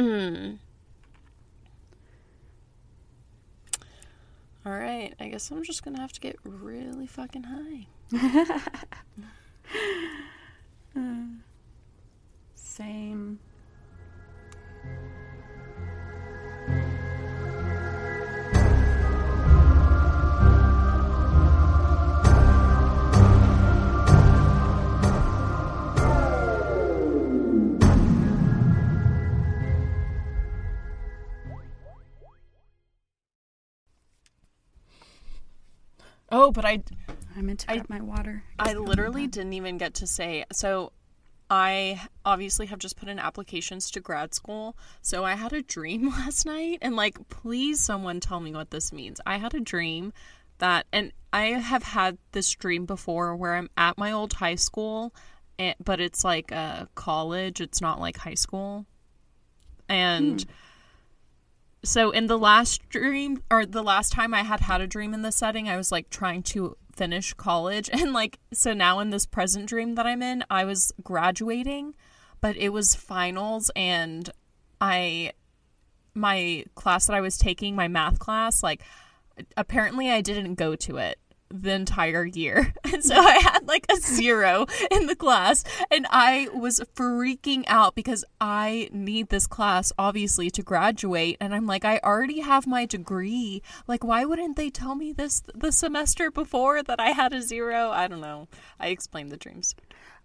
Mm. All right, I guess I'm just gonna have to get really fucking high. Uh, same. Oh, but I I meant to grab my water. I literally didn't even get to say. So, I obviously have just put in applications to grad school. So, I had a dream last night, and like, please, someone tell me what this means. I had a dream that, and I have had this dream before where I'm at my old high school, eh, but it's like a college, it's not like high school. And. Hmm. So in the last dream or the last time I had had a dream in this setting, I was like trying to finish college. And like so now in this present dream that I'm in, I was graduating, but it was finals and I my class that I was taking, my math class, like apparently I didn't go to it the entire year. And so I had like a zero in the class and I was freaking out because I need this class obviously to graduate and I'm like I already have my degree. Like why wouldn't they tell me this the semester before that I had a zero? I don't know. I explained the dreams.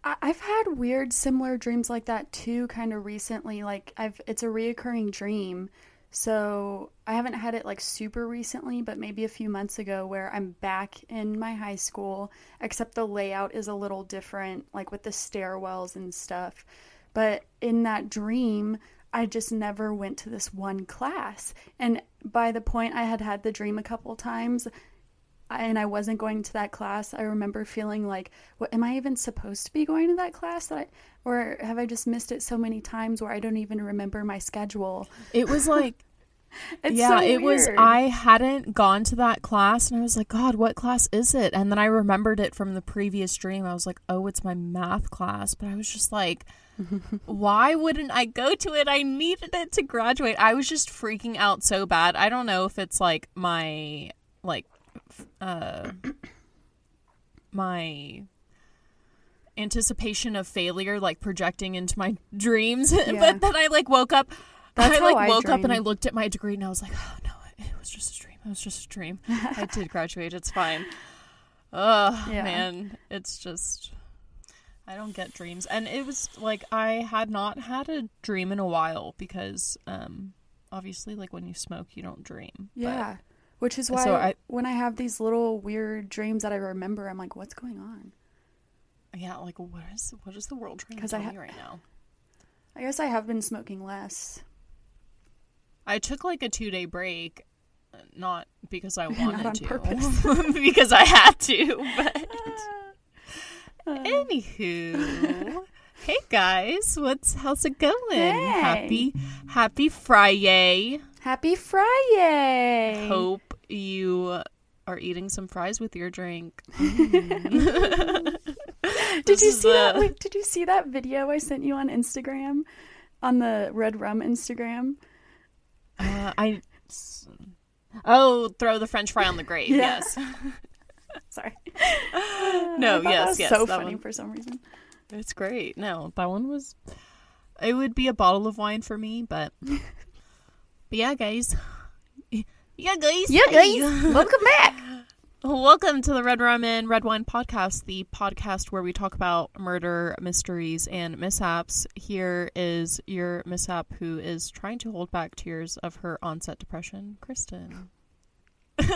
I've had weird similar dreams like that too, kind of recently. Like I've it's a reoccurring dream. So I haven't had it like super recently, but maybe a few months ago where I'm back in my high school, except the layout is a little different, like with the stairwells and stuff. But in that dream, I just never went to this one class. And by the point I had had the dream a couple times, and I wasn't going to that class, I remember feeling like, what am I even supposed to be going to that class? That I, or have I just missed it so many times where I don't even remember my schedule? It was like It's yeah, so it was. I hadn't gone to that class and I was like, God, what class is it? And then I remembered it from the previous dream. I was like, oh, it's my math class. But I was just like, why wouldn't I go to it? I needed it to graduate. I was just freaking out so bad. I don't know if it's like my like uh my anticipation of failure like projecting into my dreams. Yeah. but then i like woke up. That's i like I woke up and i looked at my degree and i was like oh no it was just a dream. It was just a dream. I did graduate. It's fine. Oh Yeah. man. It's just i don't get dreams. And it was like i had not had a dream in a while because um obviously like when you smoke you don't dream. But- Yeah. Which is why So I- when I have these little weird dreams that I remember, I'm like, what's going on? yeah like what is what is the world trying to tell ha- me right now I guess I have been smoking less. I took like a two day break, uh, not because I Not wanted on to, purpose. because I had to. But Uh, anywho, hey guys, what's how's it going? Hey. Happy Happy Friday! Happy Friday! Hope you are eating some fries with your drink. Did you see that? Wait, did you see that video I sent you on Instagram, on the Red Rum Instagram? Uh, I. Oh, throw the French fry on the grate. Yeah. Yes, Sorry. No, yes, that was yes, so funny one. for some reason. it's great. No, that one was. It would be a bottle of wine for me, but. But yeah, guys. Yeah, guys. Hey. welcome back. Welcome to the Red Rum and Red Wine Podcast, the podcast where we talk about murder, mysteries, and mishaps. Here is your mishap who is trying to hold back tears of her onset depression, Kristen.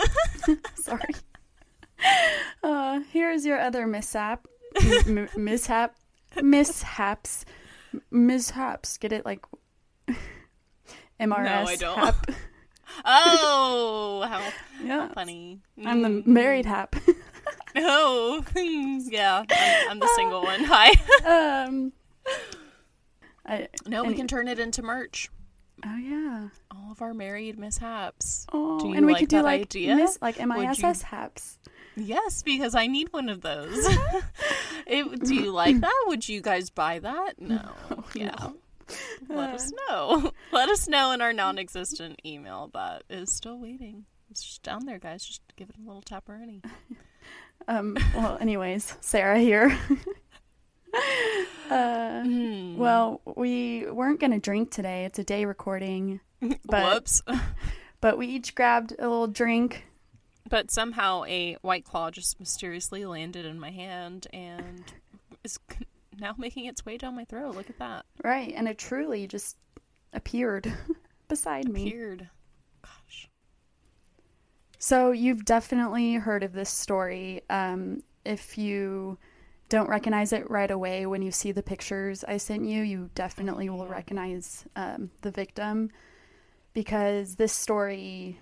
Sorry. Uh, here's your other mishap. M- mishap. Mishaps. Mishaps. Get it? Like MRS. No, I don't. hap. Oh, how Yeah. funny. I'm the Mm. married hap. Oh, yeah, I'm, I'm the single one. Hi. um. I, No, we can turn it into merch. Oh yeah. All of our married mishaps. Oh, and we like could do like idea? Miss, like MISS haps. Yes, because I need one of those. it, do you like that? Would you guys buy that? No. Yeah. Let us know. Let us know in our non-existent email that is still waiting. It's just down there, guys. Just give it a little tap tapperoni. Um, well, anyways, Sarah here. uh, Hmm. well, we weren't going to drink today. It's a day recording, but Whoops. but we each grabbed a little drink. But somehow a white claw just mysteriously landed in my hand and is now making its way down my throat. Look at that. Right, and it truly just appeared beside me. Appeared. Gosh. So you've definitely heard of this story. Um, if you don't recognize it right away when you see the pictures I sent you, you definitely will recognize um, the victim because this story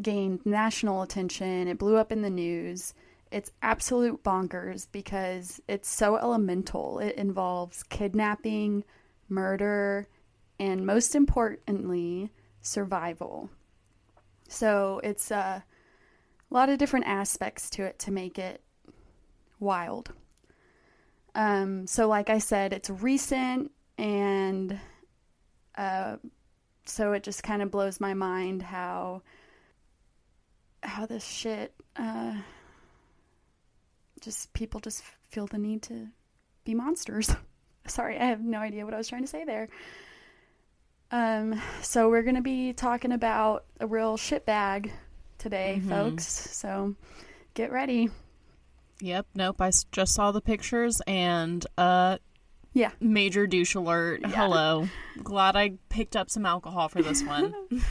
gained national attention. It blew up in the news. It's absolute bonkers because it's so elemental. It involves kidnapping, murder, and most importantly, survival. So it's uh, a lot of different aspects to it to make it wild. Um, so, like I said, it's recent, and uh, so it just kind of blows my mind how how this shit uh, just people just feel the need to be monsters. Sorry, I have no idea what I was trying to say there. Um, so we're gonna be talking about a real shit bag today, Mhm. folks. So get ready. Yep. Nope. I just saw the pictures and uh Yeah. major douche alert. Yeah. Hello. Glad I picked up some alcohol for this one.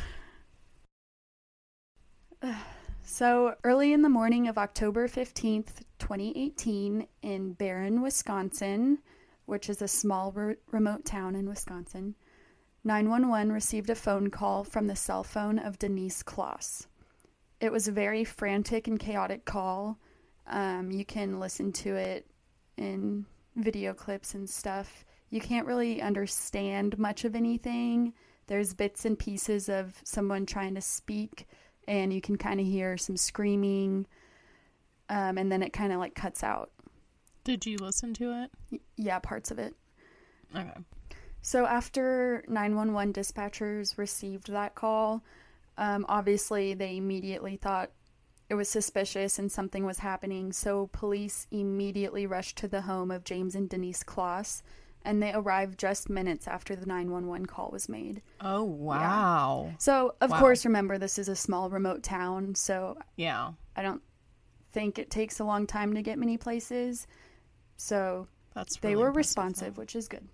So early in the morning of October 15th, 2018, in Barron, Wisconsin, which is a small re- remote town in Wisconsin, 911 received a phone call from the cell phone of Denise Closs. It was a very frantic and chaotic call. Um, you can listen to it in video clips and stuff. You can't really understand much of anything. There's bits and pieces of someone trying to speak, and you can kind of hear some screaming, um, and then it kind of like cuts out. Did you listen to it? Y- yeah, parts of it. Okay. So after 911 dispatchers received that call, um, obviously they immediately thought it was suspicious and something was happening. So police immediately rushed to the home of James and Denise Closs, and they arrived just minutes after the 911 call was made. Oh wow. So of Wow. course, remember this is a small remote town, so Yeah. I don't think it takes a long time to get many places. So That's they were responsive, though. which is good.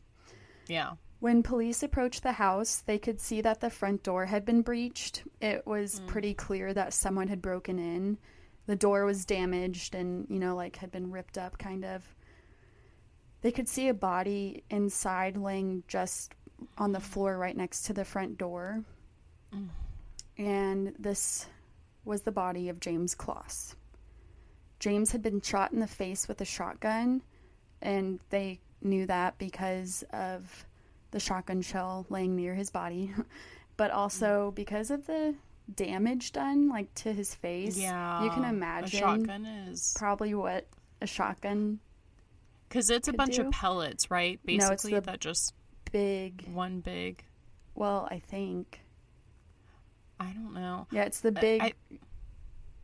Yeah. When police approached the house, they could see that the front door had been breached. It was hmm. pretty clear that someone had broken in. The door was damaged and, you know, like had been ripped up, kind of. They could see a body inside laying just on the floor right next to the front door. And this was the body of James Closs. James had been shot in the face with a shotgun, and they knew that because of the shotgun shell laying near his body, but also because of the damage done like to his face. Yeah. you can A imagine shotgun is probably what a shotgun because it's a bunch do. of pellets, right? No, Basically, the- that just big. one big. Well, I think I don't know. yeah, it's the big I-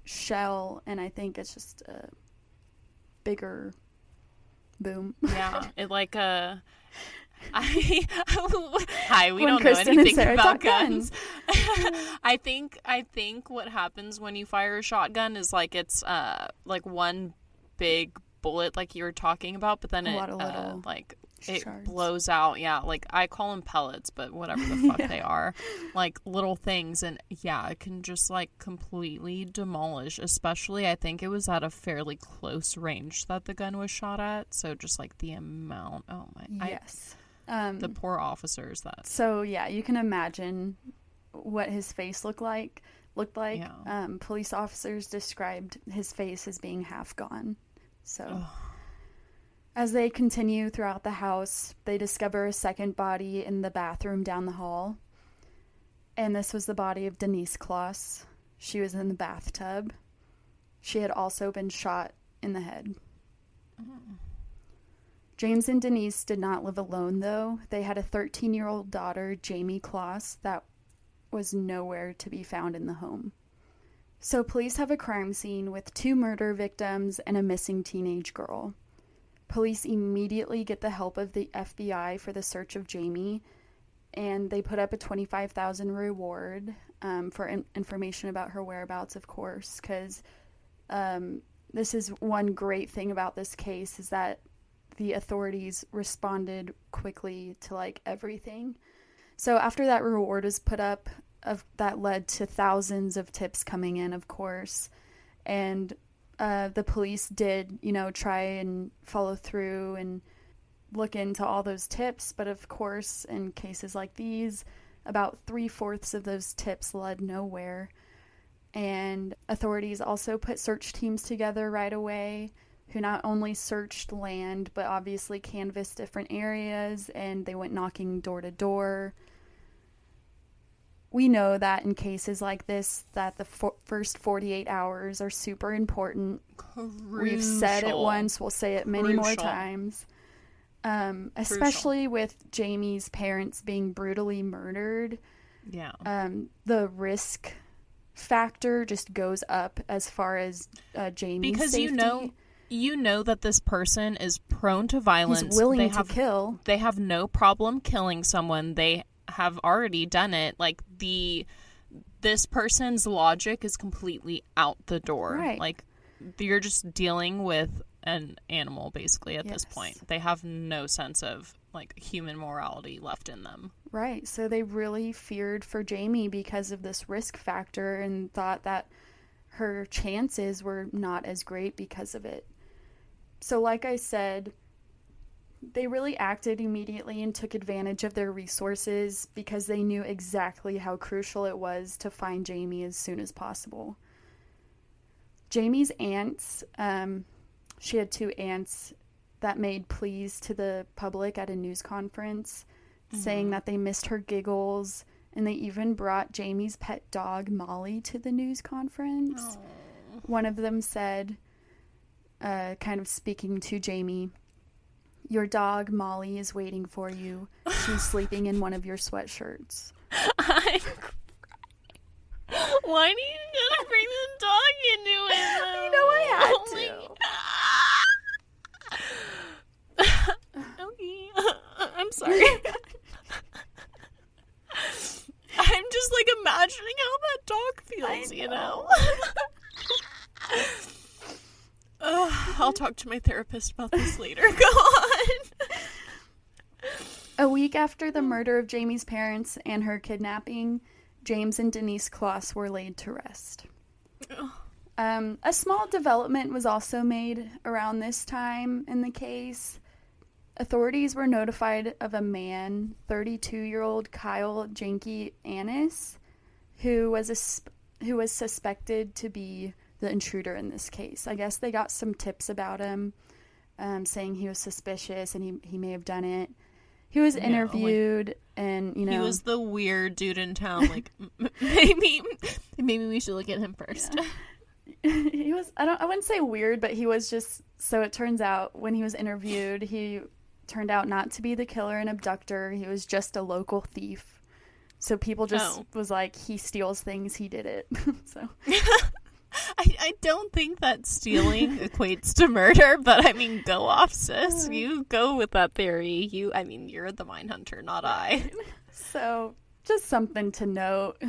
shell, and I think it's just a bigger boom. Yeah, it like uh I Hi, we When don't know Kristen and anything about guns. guns. I think I think what happens when you fire a shotgun is like it's uh like one big bullet like you were talking about, but then A it uh, like it shards. blows out. Yeah, like I call them pellets, but whatever the fuck they are, like little things, and yeah, it can just like completely demolish. Especially, I think it was at a fairly close range that the gun was shot at. So just like the amount. Oh my, I, yes. um, the poor officers that. So yeah, you can imagine what his face looked like. Looked like. Yeah. Um, police officers described his face as being half gone. So, Ugh. as they continue throughout the house, they discover a second body in the bathroom down the hall, and this was the body of Denise Closs. She was in the bathtub. She had also been shot in the head. Mm. James and Denise did not live alone, though. They had a 13 year old daughter, Jayme Closs, that was nowhere to be found in the home. So, police have a crime scene with two murder victims and a missing teenage girl. Police immediately get the help of the FBI for the search of Jayme, and they put up a 25,000 reward um, for in- information about her whereabouts, of course, because um, this is one great thing about this case is that the authorities responded quickly to like everything. So after that reward was put up, of that led to thousands of tips coming in, of course, and uh, the police did, you know, try and follow through and look into all those tips. But of course, in cases like these, about three fourths of those tips led nowhere. And authorities also put search teams together right away who not only searched land but obviously canvassed different areas and they went knocking door to door. We know that in cases like this that the for- first 48 hours are super important. Crucial. We've said it once, we'll say it many more times. Um, especially with Jayme's parents being brutally murdered, Yeah. um, the risk factor just goes up as far as uh, Jayme's because you know you know that this person is prone to violence. he's willing they to have kill. they have no problem killing someone. They have already done it. Like the this person's logic is completely out the door. Right. Like you're just dealing with an animal basically at this point. They have no sense of like human morality left in them. Right. So they really feared for Jayme because of this risk factor and thought that her chances were not as great because of it. So, like I said, they really acted immediately and took advantage of their resources because they knew exactly how crucial it was to find Jayme as soon as possible. Jayme's aunts, um, she had two aunts that made pleas to the public at a news conference saying that they missed her giggles and they even brought Jayme's pet dog Molly to the news conference. One of them said, uh, kind of speaking to Jayme, Your dog Molly is waiting for you. She's sleeping in one of your sweatshirts. I'm Why do you gotta bring the dog into it? Though? You know I had Oh to. Okay, I'm sorry. I'm just like imagining how that dog feels, you know. Ugh, I'll talk to my therapist about this later. Go on. A week after the murder of Jayme's parents and her kidnapping, James and Denise Closs were laid to rest. Um, a small development was also made around this time in the case. Authorities were notified of a man, 32 year old Kyle Janke Annis, who was a, sp- who was suspected to be the intruder in this case. I guess they got some tips about him, um, saying he was suspicious and he, he may have done it. He was Yeah, like- interviewed, and you know, He was the weird dude in town. Like maybe, maybe we should look at him first. he was I don't I wouldn't say weird, but he was just so it turns out when he was interviewed, he turned out not to be the killer and abductor. He was just a local thief. So people just Oh. was like he steals things, he did it. so I, don't think that stealing equates to murder, but I mean, go off, sis. You go with that theory. You, I mean, you're the mine hunter, not I. so just something to note.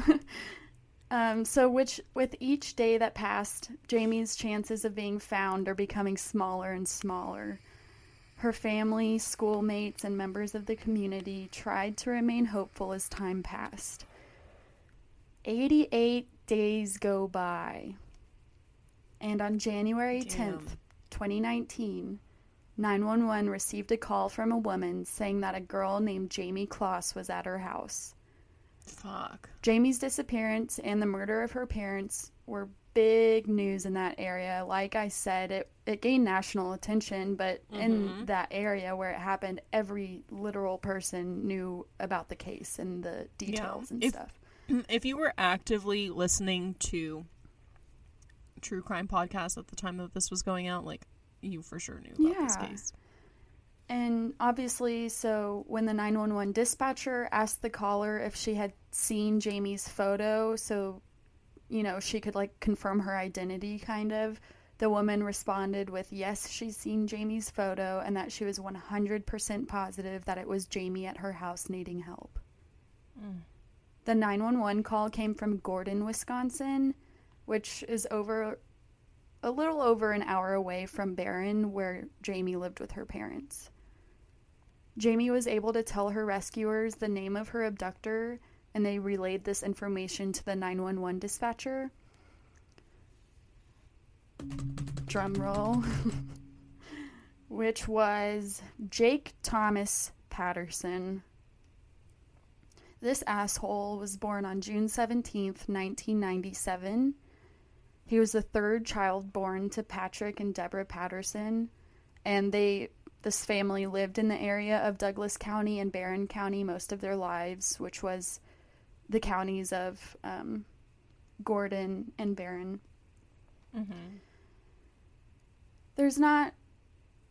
um, so which with each day that passed, Jayme's chances of being found are becoming smaller and smaller. Her family, schoolmates, and members of the community tried to remain hopeful as time passed. 88 days go by. And on January Damn. 10th, 2019, 911 received a call from a woman saying that a girl named Jayme Closs was at her house. Fuck. Jayme's disappearance and the murder of her parents were big news in that area. Like I said, it, it gained national attention, but in mm-hmm. that area where it happened, every literal person knew about the case and the details and If- stuff. If you were actively listening to true crime podcasts at the time that this was going out, like you for sure knew about this case. And obviously, so when the 911 dispatcher asked the caller if she had seen Jayme's photo, so, you know, she could like confirm her identity, kind of, the woman responded with, yes, she's seen Jayme's photo and that she was 100% positive that it was Jayme at her house needing help. Mm. The 911 call came from Gordon, Wisconsin, which is over a little over an hour away from Barron, where Jayme lived with her parents. Jayme was able to tell her rescuers the name of her abductor, and they relayed this information to the 911 dispatcher. Drum roll. Which was Jake Thomas Patterson. This asshole was born on June 17th, 1997. He was the third child born to Patrick and Deborah Patterson, and they this family lived in the area of Douglas County and Barron County most of their lives, which was the counties of um, Gordon and Barron. Mm-hmm. There's not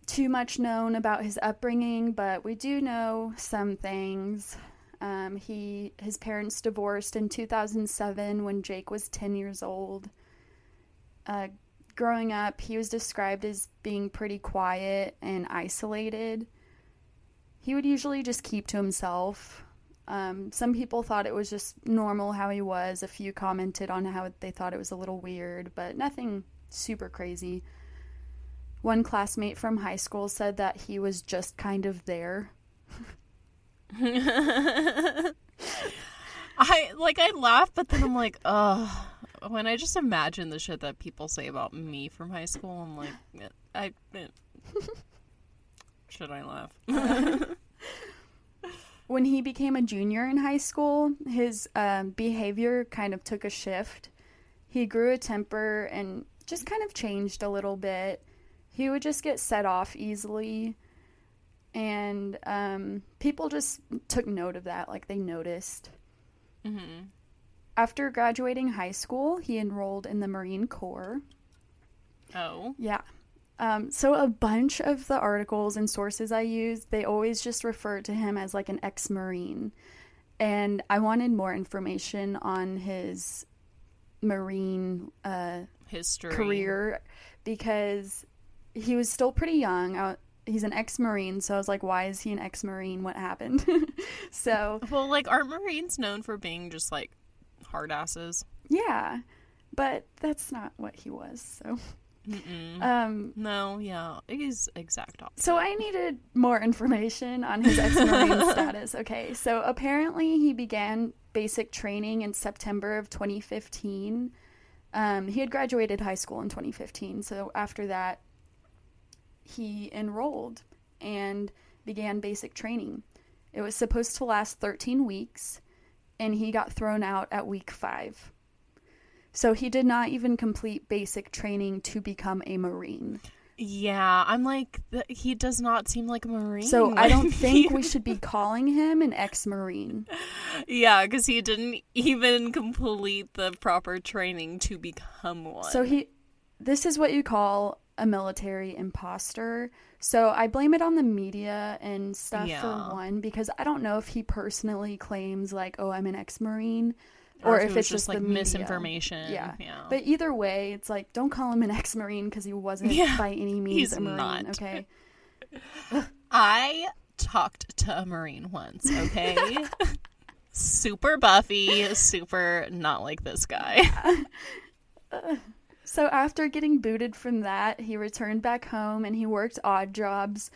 too much known about his upbringing, but we do know some things. Um, he his parents divorced in 2007 when Jake was 10 years old. Uh, growing up, he was described as being pretty quiet and isolated. He would usually just keep to himself. Um, some people thought it was just normal how he was. A few commented on how they thought it was a little weird, but nothing super crazy. One classmate from high school said that he was just kind of there. I like I laugh, but then I'm like, oh. When I just imagine the shit that people say about me from high school, I'm like, I. should I laugh? when he became a junior in high school, his um, behavior kind of took a shift. He grew a temper and just kind of changed a little bit. He would just get set off easily and um, people just took note of that like they noticed mm-hmm. After graduating high school he enrolled in the marine corps. Oh. Yeah. Um, so a bunch of the articles and sources i used they always just refer to him as like an ex-marine. And i wanted more information on his marine uh, history. career because he was still pretty young. I, he's an ex-marine so i was like why is he an ex-marine? What happened? So well like aren't marines known for being just like hard asses yeah but that's not what he was so Mm-mm. um no yeah he's exact opposite. so i needed more information on his ex-marine status okay so apparently he began basic training in september of 2015 um, he had graduated high school in 2015 so after that he enrolled and began basic training. It was supposed to last 13 weeks, and he got thrown out at week five. So he did not even complete basic training to become a Marine. Yeah, I'm like, he does not seem like a Marine. So I don't think we should be calling him an ex Marine. Yeah, because he didn't even complete the proper training to become one. So he, this is what you call a military imposter. So I blame it on the media and stuff yeah. for one because I don't know if he personally claims like, "Oh, I'm an ex-marine," or, or if, if it's just, just like misinformation. Yeah. yeah. But either way, it's like don't call him an ex-marine because he wasn't yeah. by any means He's a marine. Not. Okay. I talked to a marine once. Okay. super buffy, super not like this guy. So after getting booted from that, he returned back home and he worked odd jobs,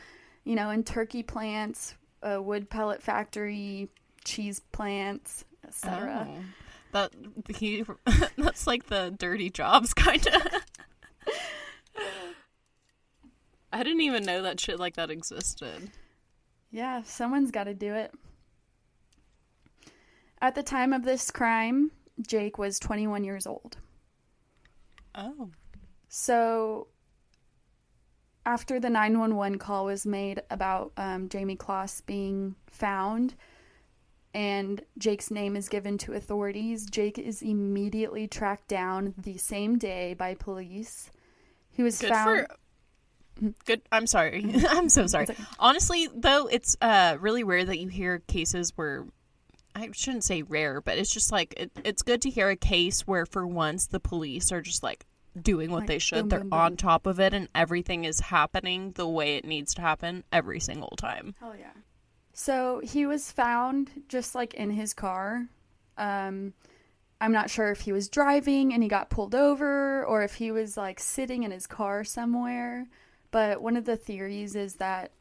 you know, in turkey plants, a wood pellet factory, cheese plants, etc. Oh, that he that's like the dirty jobs kind of. I didn't even know that shit like that existed. Yeah, someone's got to do it. At the time of this crime, Jake was 21 years old. Oh. So after the 911 call was made about um, Jayme Closs being found and Jake's name is given to authorities, Jake is immediately tracked down the same day by police. He was Good found. For, Good. I'm sorry. I'm so sorry. Honestly, though, it's uh really rare that you hear cases where I shouldn't say rare, but it's just like it, it's good to hear a case where for once the police are just like doing what Like, they should. boom, They're boom, on boom. top of it and everything is happening the way it needs to happen every single time. Hell yeah. So he was found just like in his car. Um, I'm not sure if he was driving and he got pulled over or if he was like sitting in his car somewhere. But one of the theories is that,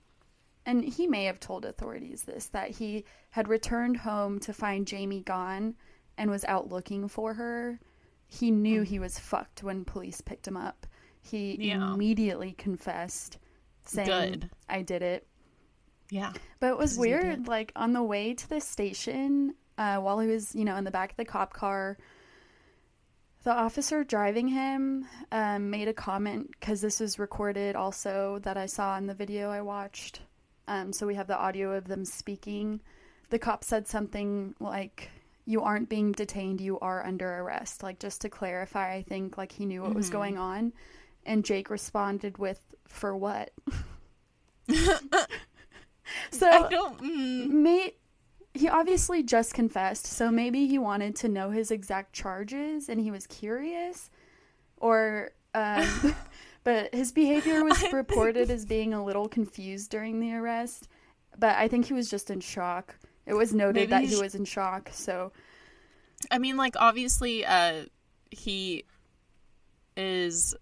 and he may have told authorities this, that he had returned home to find Jayme gone and was out looking for her. He knew he was fucked when police picked him up. He Yeah. immediately confessed, saying, Good. I did it. Yeah. But it was weird. Like on the way to the station, uh, while he was, you know, in the back of the cop car, the officer driving him um, made a comment because this was recorded also that I saw in the video I watched. Um, so we have the audio of them speaking. The cop said something like, "You aren't being detained. You are under arrest." Like just to clarify, I think like he knew what was Mhm. going on, and Jake responded with, "For what?" so I don't. Mm, Mate, he obviously just confessed, so maybe he wanted to know his exact charges and he was curious. Or, um, but his behavior was reported as being a little confused during the arrest. But I think he was just in shock. It was noted Maybe that he was in shock, so I mean, like obviously, uh, he is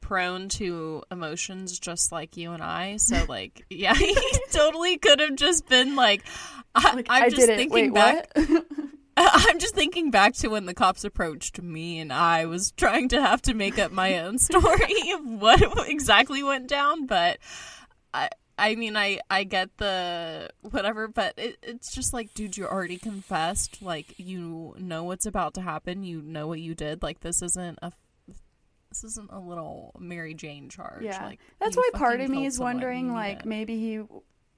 prone to emotions just like you and I. So, like, yeah, he totally could have just been like, I, like, I just thinking Wait, back. I'm just thinking back to when the cops approached me and I was trying to have to make up my own story of what exactly went down, but I I mean I I get the whatever, but it, it's just like dude, you already confessed, like you know what's about to happen, you know what you did, like this isn't a this isn't a little Mary Jane charge. Yeah. like That's why part of me is someone, wondering, like, it. maybe he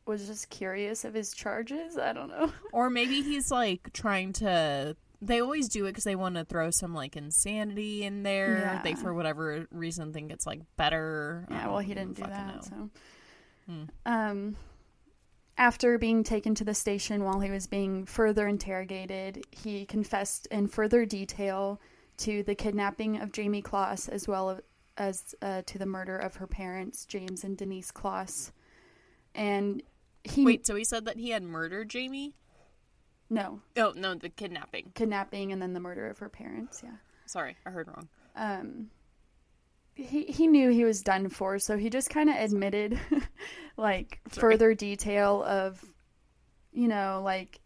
was just curious of his charges. I don't know. Or maybe he's like trying to. They always do it because they want to throw some like insanity in there. They, for whatever reason, think it's like better. Yeah, well, he didn't do that. know. So, Hmm. um, after being taken to the station while he was being further interrogated, he confessed in further detail to the kidnapping of Jayme Closs as well as uh, to the murder of her parents, James and Denise Closs. And he Wait, so he said that he had murdered Jayme? no Oh no, the kidnapping. kidnapping and then the murder of her parents. Yeah. Sorry, I heard wrong. um he he knew he was done for so he just kind of admitted like Sorry. further detail of you know like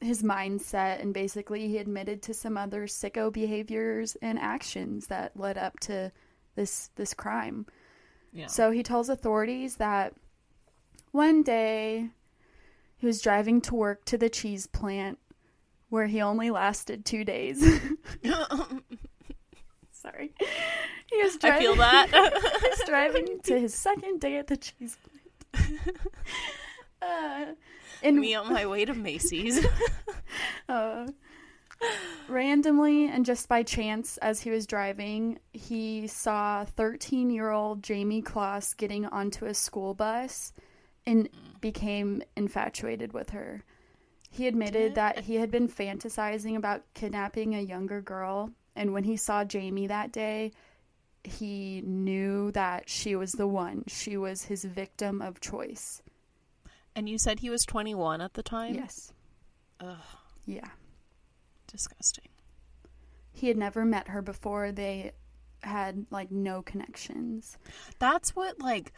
his mindset and basically he admitted to some other sicko behaviors and actions that led up to this this crime Yeah. so he tells authorities that one day he was driving to work to the cheese plant where he only lasted 2 days Sorry. He was I driving. feel that. he was driving to his second day at the cheese plant. uh, and Me on my way to Macy's. uh, randomly and just by chance, as he was driving, he saw 13 year old Jayme Closs getting onto a school bus and mm. became infatuated with her. He admitted that he had been fantasizing about kidnapping a younger girl, and when he saw Jayme that day, he knew that she was the one. She was his victim of choice. and you said he was 21 at the time? Yes. Ugh, Yeah. disgusting. He had never met her before. They had like no connections. That's what like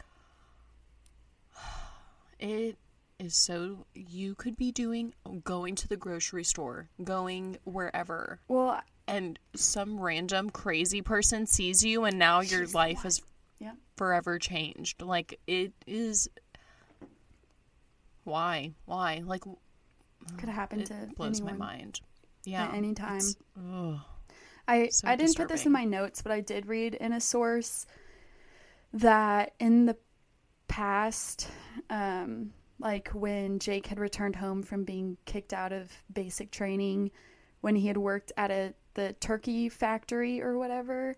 it is so you could be doing going to the grocery store, going wherever, Well, and some random crazy person sees you and now your life is Yeah. forever changed. Like it is why? Why? Like could happen it to blows anyone my mind. Yeah. at any time. ugh. I So I didn't put this in my notes, but I did read in a source that in the past, um, like when Jake had returned home from being kicked out of basic training, when he had worked at a the turkey factory or whatever,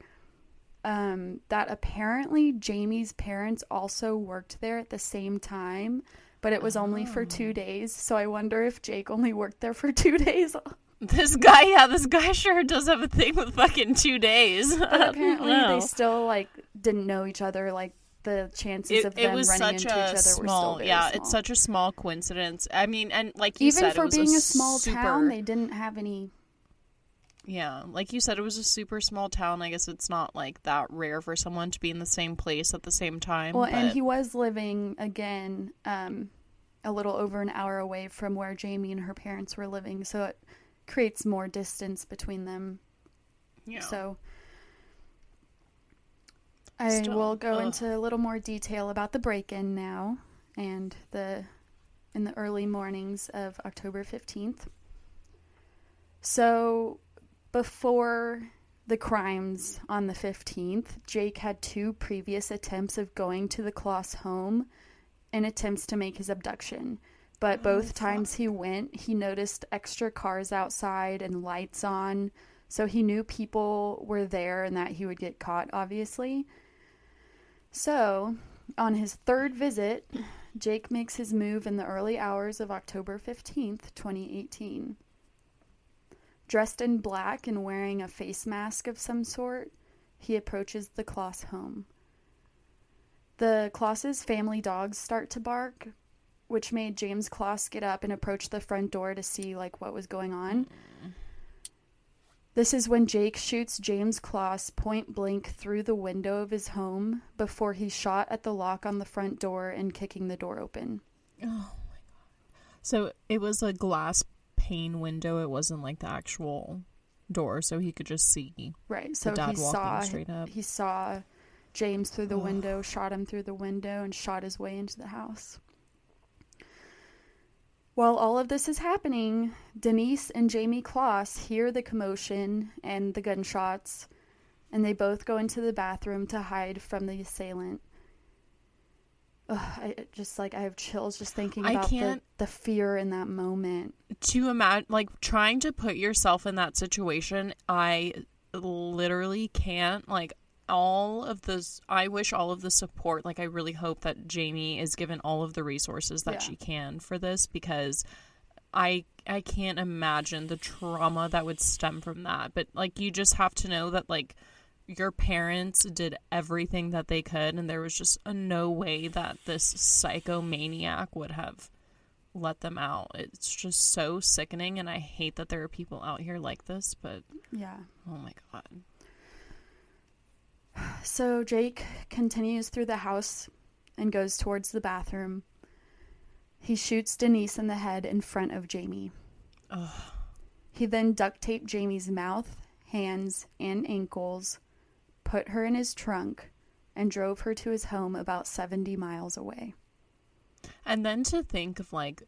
um, that apparently Jayme's parents also worked there at the same time, but it was only for two days. So I wonder if Jake only worked there for two days. This guy, yeah, this guy sure does have a thing with fucking two days. But apparently they still like didn't know each other. Like the chances it, of it them was running such into each a other were still small, yeah, small. it's such a small coincidence. I mean, and like you even said, for it was being a, a small super, town, they didn't have any. Yeah, like you said, it was a super small town. I guess it's not like that rare for someone to be in the same place at the same time. Well, and he was living again um, a little over an hour away from where Jayme and her parents were living, so it creates more distance between them. yeah. So I Still, will go ugh. into a little more detail about the break-in now and the in the early mornings of October 15th. So before the crimes on the 15th, Jake had two previous attempts of going to the Closs home in attempts to make his abduction. But both times he went, he noticed extra cars outside and lights on. So he knew people were there and that he would get caught, obviously. So, on his third visit, Jake makes his move in the early hours of October 15th, 2018. Dressed in black and wearing a face mask of some sort, he approaches the Closs home. The Closs's family dogs start to bark, which made James Closs get up and approach the front door to see like what was going on. Mm. This is when Jake shoots James Closs point blank through the window of his home before he shot at the lock on the front door and kicking the door open. Oh my god. So it was a glass pane window. It wasn't like the actual door, so he could just see. Right. So dad he saw straight up. he saw James through the window, shot him through the window and shot his way into the house. While all of this is happening, Denise and Jayme Closs hear the commotion and the gunshots, and they both go into the bathroom to hide from the assailant. Ugh, I just like I have chills just thinking I about the, the fear in that moment. To imagine, like trying to put yourself in that situation, I literally can't. Like all of this, I wish all of the support. Like I really hope that Jayme is given all of the resources that Yeah. she can for this because I I can't imagine the trauma that would stem from that. But like you just have to know that like your parents did everything that they could and there was just a no way that this psychomaniac would have let them out. It's just so sickening and I hate that there are people out here like this, but Yeah. oh my god. So Jake continues through the house and goes towards the bathroom. He shoots Denise in the head in front of Jayme. Ugh. He then duct taped Jayme's mouth, hands, and ankles, put her in his trunk, and drove her to his home about 70 miles away. And then to think of like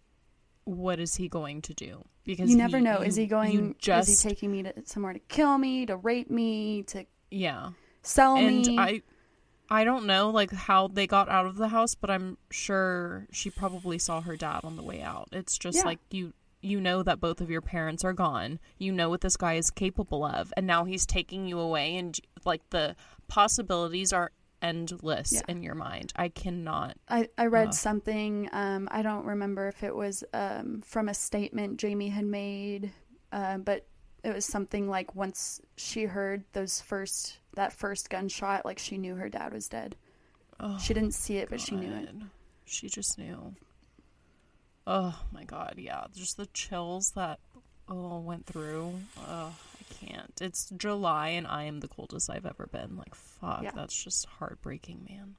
what is he going to do? Because you never he- know. is he going? you just is he taking me to somewhere to kill me, to rape me, to yeah. Sell and me? I I don't know like how they got out of the house, but I'm sure she probably saw her dad on the way out. It's just Yeah. like you you know that both of your parents are gone. You know what this guy is capable of, and now he's taking you away and like the possibilities are endless Yeah. in your mind. I cannot. I, I read Ugh. something. Um, I don't remember if it was um, from a statement Jayme had made, uh, but it was something like once she heard those first that first gunshot, like she knew her dad was dead. Oh, She didn't see it, but she knew it. She just knew. Oh my god, yeah. Just the chills that oh went through. Oh, I can't. It's July and I am the coldest I've ever been. Like fuck, Yeah. that's just heartbreaking, man.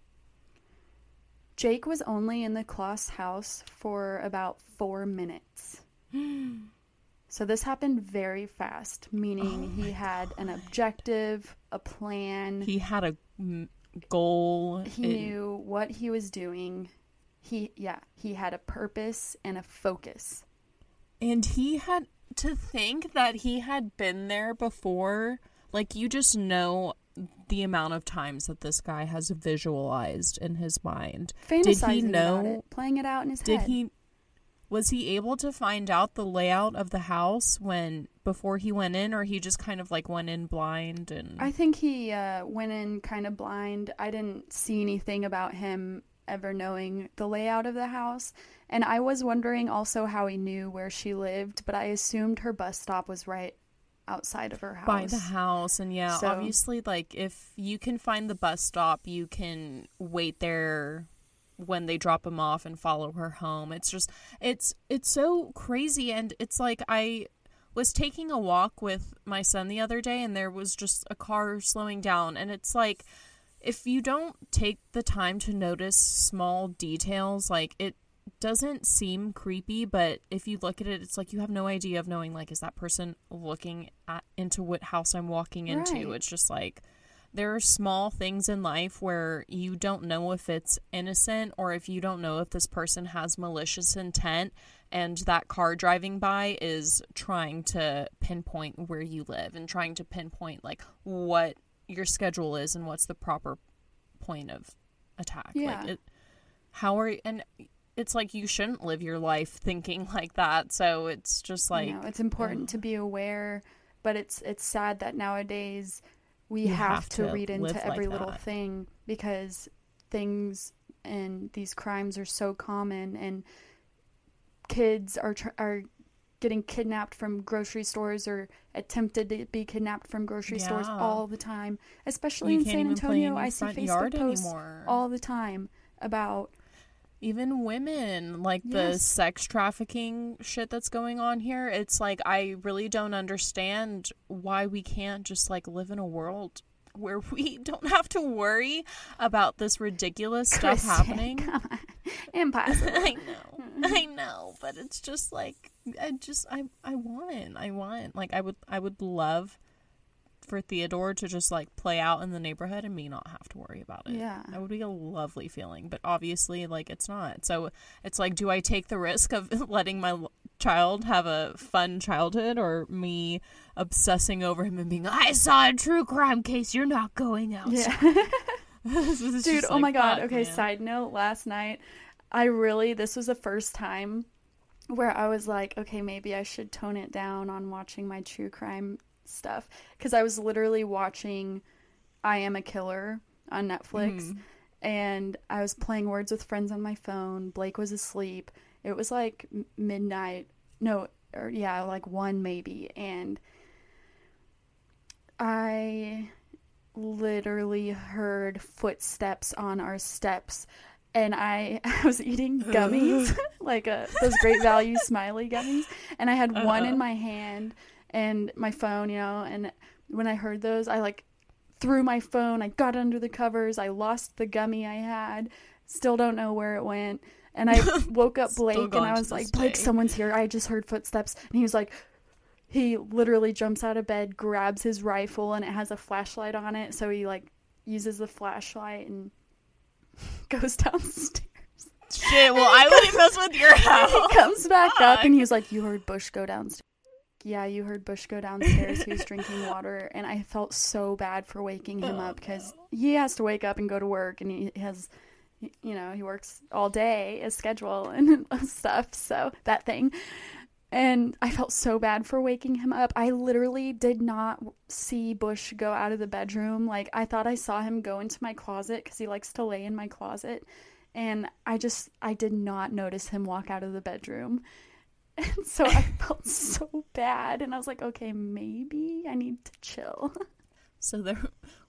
Jake was only in the Closs house for about four minutes. So this happened very fast, meaning Oh he had an objective, a plan. He had a mm, goal. he knew what he was doing. He yeah, he had a purpose and a focus. and he had to think that he had been there before. Like you just know the amount of times that this guy has visualized in his mind. Fantasizing know- about it, playing it out in his Did head. he was he able to find out the layout of the house when before he went in, or he just kind of like went in blind and. I think he uh, went in kind of blind. I didn't see anything about him ever knowing the layout of the house. And I was wondering also how he knew where she lived, but I assumed her bus stop was right outside of her house. by the house and yeah So- obviously like if you can find the bus stop you can wait there when they drop him off and follow her home. It's just it's it's so crazy. And it's like i was taking a walk with my son the other day and there was just a car slowing down. And it's like if you don't take the time to notice small details like it doesn't seem creepy but if you look at it it's like you have no idea of knowing like is that person looking at into what house i'm walking into? Right. it's just like there are small things in life where you don't know if it's innocent or if you don't know if this person has malicious intent and that car driving by is trying to pinpoint where you live and trying to pinpoint like what your schedule is and what's the proper point of attack. Yeah. like it how are you and it's like you shouldn't live your life thinking like that. So it's just like you know, it's important to be aware, but it's it's sad that nowadays we have, have to, read into like every little that. thing because things and these crimes are so common and kids are tr- are getting kidnapped from grocery stores or attempted to be kidnapped from grocery stores all the time especially you in San Antonio. I see Facebook posts anymore. all the time about even women like the sex trafficking shit that's going on here it's like i really don't understand why we can't just like live in a world where we don't have to worry about this ridiculous stuff Kristen, happening. impossible. I know. I know. But it's just like i just i i want i want like i would i would love for Theodore to just like play out in the neighborhood and me not have to worry about it. Yeah. That would be a lovely feeling, but obviously like it's not. So it's like do I take the risk of letting my child have a fun childhood or me obsessing over him and being I saw a true crime case, you're not going outside. yeah Dude, oh like, my god. fuck, Okay, man. side note, last night I really this was the first time where I was like, okay, maybe I should tone it down on watching my true crime stuff cuz I was literally watching I Am a Killer on Netflix Mhm. and I was playing Words with Friends on my phone. Blake was asleep. It was like midnight. No, or yeah, like 1 maybe and I literally heard footsteps on our steps and I, I was eating gummies like uh those great value smiley gummies and I had one in Uh-huh. my hand and my phone you know and when I heard those I like threw my phone I got under the covers I lost the gummy I had still don't know where it went and I woke up Blake and I was like Blake day. someone's here I just heard footsteps and he was like he literally jumps out of bed, grabs his rifle, and it has a flashlight on it. So he like uses the flashlight and goes downstairs. Shit, well I wouldn't mess with your house. he comes back up and he's like, "You heard Bush go downstairs." Yeah, you heard Bush go downstairs. He was drinking water, and I felt so bad for waking him Oh, up because he has to wake up and go to work, and he has, you know, he works all day, his schedule and stuff. So that thing, and I felt so bad for waking him up. I literally did not see Bush go out of the bedroom. Like I thought I saw him go into my closet because he likes to lay in my closet, and I just I did not notice him walk out of the bedroom. And so I felt so bad, and I was like, okay, maybe I need to chill. So there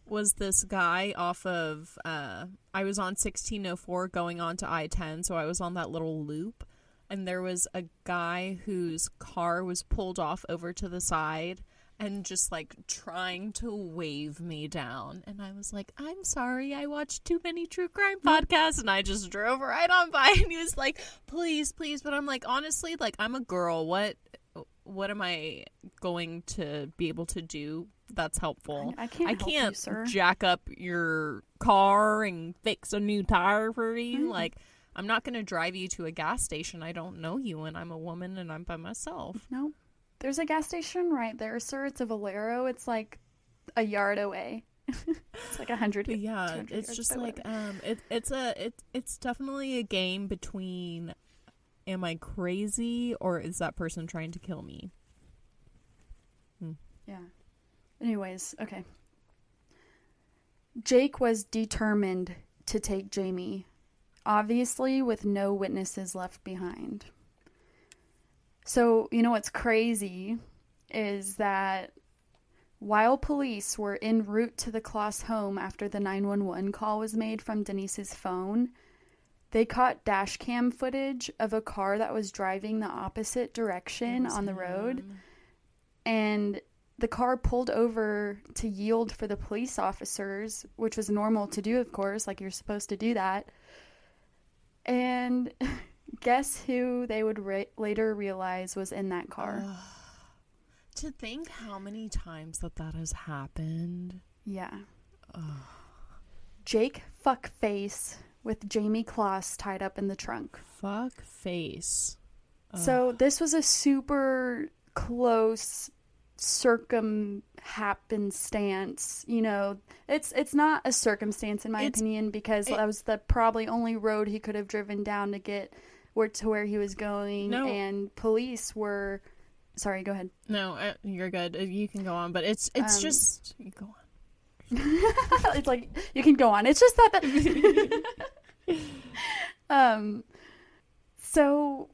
was this guy off of uh I was on 1604 going on to I-10, so I was on that little loop and there was a guy whose car was pulled off over to the side and just like trying to wave me down and I was like, "I'm sorry. I watched too many true crime podcasts." And I just drove right on by and he was like, "Please, please." But I'm like, "Honestly, like I'm a girl. What what am I going to be able to do that's helpful? I can't I help you, can't sir. jack up your car and fix a new tire for you. Mm. Like, I'm not going to drive you to a gas station. I don't know you, and I'm a woman, and I'm by myself. No, there's a gas station right there, sir. It's a Valero. It's like a yard away. it's like a hundred. Yeah, it's just like whatever. um, it, it's a it, it's definitely a game between, am I crazy or is that person trying to kill me? Hmm. Yeah. Anyways, okay. Jake was determined to take Jayme, obviously, with no witnesses left behind. So, you know what's crazy is that while police were en route to the Closs home after the 911 call was made from Denise's phone, they caught dash cam footage of a car that was driving the opposite direction on the road and the car pulled over to yield for the police officers, which was normal to do, of course, like you're supposed to do that. And guess who they would re- later realize was in that car? To think how many times that that has happened. yeah. Jake Fuckface with Jayme Closs tied up in the trunk. Fuck face. So this was a super close circumhappenstance. You know, it's it's not a circumstance in my It's- opinion because it- that was the probably only road he could have driven down to get where to where he was going. No. And police were. Sorry, go ahead. No, uh, you're good. Uh, You can go on, but it's it's Um, just you go on. it's like you can go on. It's just that. that um. So,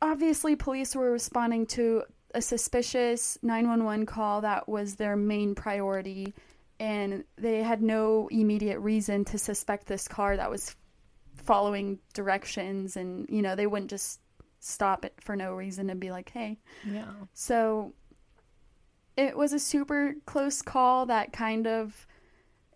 obviously, police were responding to a suspicious 911 call that was their main priority, and they had no immediate reason to suspect this car that was following directions, and you know they wouldn't just stop it for no reason and be like, "Hey." Yeah. So it was a super close call that kind of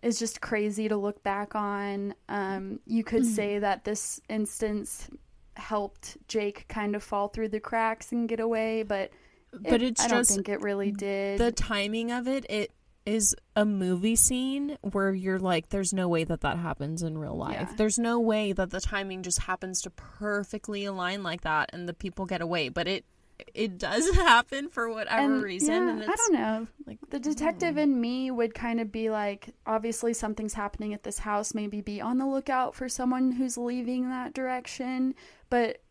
is just crazy to look back on. Um, you could say that this instance helped Jake kind of fall through the cracks and get away, but But it- it's I don't just think it really did. the timing of it. It is a movie scene where you're like, there's no way that that happens in real life. Yeah. There's no way that the timing just happens to perfectly align like that and the people get away. But it it does happen for whatever And, reason. yeah, and it's I don't know. like The detective in me would kind of be like, obviously something's happening at this house. Maybe be on the lookout for someone who's leaving that direction. But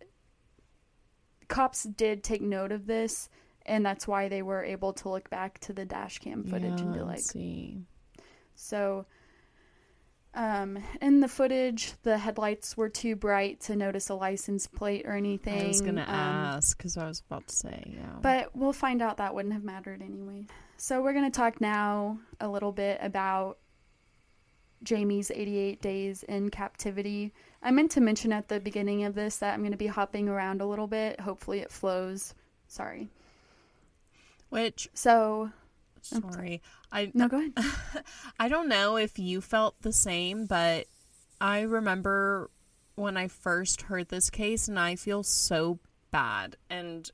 cops did take note of this, and that's why they were able to look back to the dash cam footage and be like, see. so. Um, in the footage, the headlights were too bright to notice a license plate or anything. I was gonna Um, ask because I was about to say yeah. but we'll find out that wouldn't have mattered anyway. So we're going to talk now a little bit about Jayme's 88 days in captivity. I meant to mention at the beginning of this that I'm going to be hopping around a little bit. Hopefully it flows. Sorry. Which So, sorry, I no, go ahead. I don't know if you felt the same, but I remember when I first heard this case, and I feel so bad. And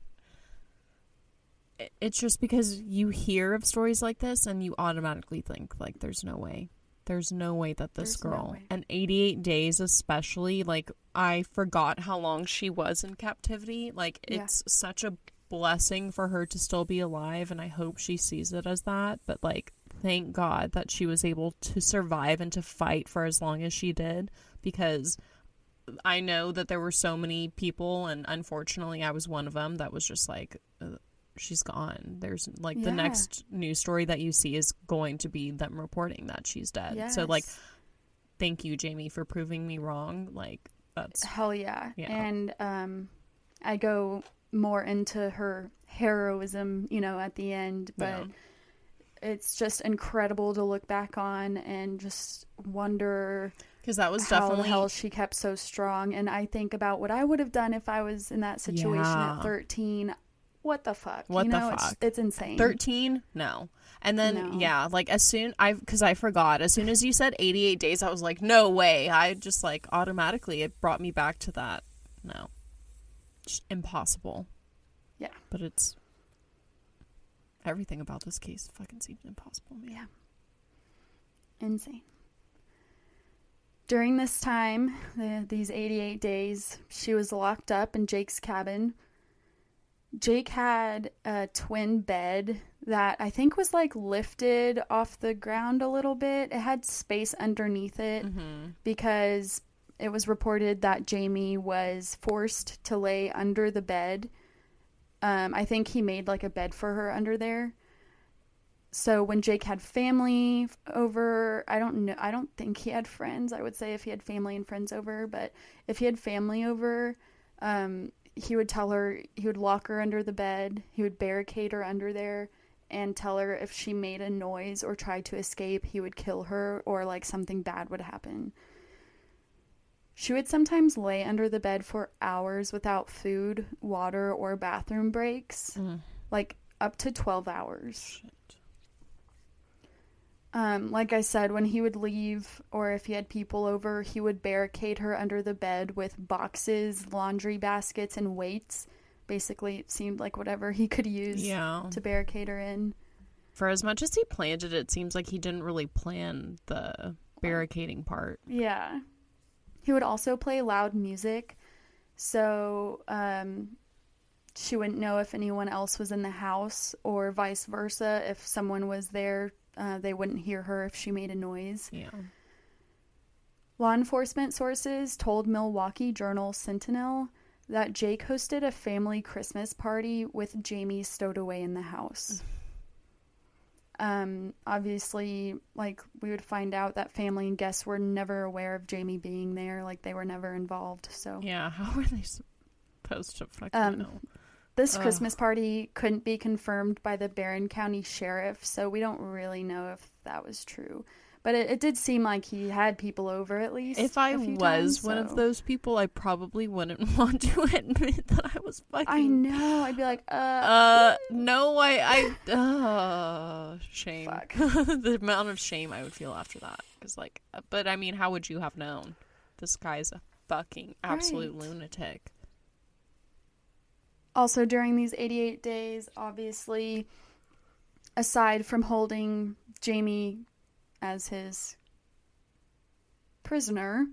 it's just because you hear of stories like this and you automatically think, like, there's no way. There's no way that this There's girl, way. and 88 days especially, like, I forgot how long she was in captivity. Like, Yeah. it's such a blessing for her to still be alive, and I hope she sees it as that. But, like, thank God that she was able to survive and to fight for as long as she did because I know that there were so many people, and unfortunately, I was one of them that was just like, uh, she's gone. There's like the next news story that you see is going to be them reporting that she's dead. So, like, thank you, Jayme, for proving me wrong. Like, that's Hell yeah. Yeah. And um, I go more into her heroism, you know, at the end, but Yeah. it's just incredible to look back on and just wonder because that was how definitely the hell she kept so strong. And I think about what I would have done if I was in that situation Yeah. at 13. What the fuck? What you the know, It's, fuck? it's insane. 13 no and then No. yeah like as soon i because i forgot as soon as you said 88 days i was like no way i just like automatically it brought me back to that no impossible Yeah. but it's everything about this case fucking seems impossible man. Yeah. Insane. During this time, the, these 88 days, she was locked up in Jake's cabin. Jake had a twin bed that I think was like lifted off the ground a little bit. It had space underneath it Mhm. because it was reported that Jayme was forced to lay under the bed. Um, I think he made like a bed for her under there. so when Jake had family over, I don't know, I don't think he had friends. I would say if he had family and friends over, but if he had family over, um, he would tell her he would lock her under the bed, he would barricade her under there, and tell her if she made a noise or tried to escape, he would kill her or like something bad would happen. She would sometimes lay under the bed for hours without food, water, or bathroom breaks, Mm. like up to 12 hours. Um, like I said, when he would leave or if he had people over, he would barricade her under the bed with boxes, laundry baskets, and weights. Basically, it seemed like whatever he could use Yeah. to barricade her in. For as much as he planned it, it seems like he didn't really plan the barricading part. Yeah. He would also play loud music, so um, she wouldn't know if anyone else was in the house, or vice versa. If someone was there, uh, they wouldn't hear her if she made a noise. Yeah. Law enforcement sources told Milwaukee Journal Sentinel that Jake hosted a family Christmas party with Jayme stowed away in the house. Um, obviously, like we would find out that family and guests were never aware of Jayme being there, like they were never involved. So Yeah. How were they supposed to fucking Um, know? this Ugh. Christmas party couldn't be confirmed by the Barron County Sheriff, so we don't really know if that was true. But it, it did seem like he had people over at least. If I was times, one so- of those people, I probably wouldn't want to admit that I was fucking. I know. I'd be like, uh, Uh, no, I, I, uh, shame. Fuck. the amount of shame I would feel after that. Because, like, uh, but I mean, how would you have known? This guy's a fucking absolute Right. lunatic. also during these 88 days, obviously, aside from holding Jayme as his prisoner,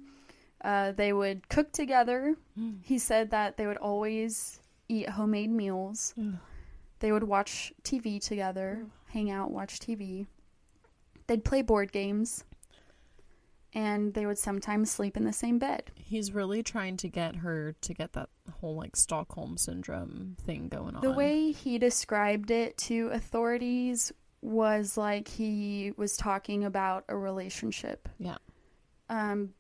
uh, they would cook together. Mm. He said that they would always eat homemade meals. They would watch TV together, hang out, watch TV. They'd play board games. And they would sometimes sleep in the same bed. He's really trying to get her to get that whole, like, Stockholm syndrome thing going on. The way he described it to authorities was like he was talking about a relationship. Yeah. Um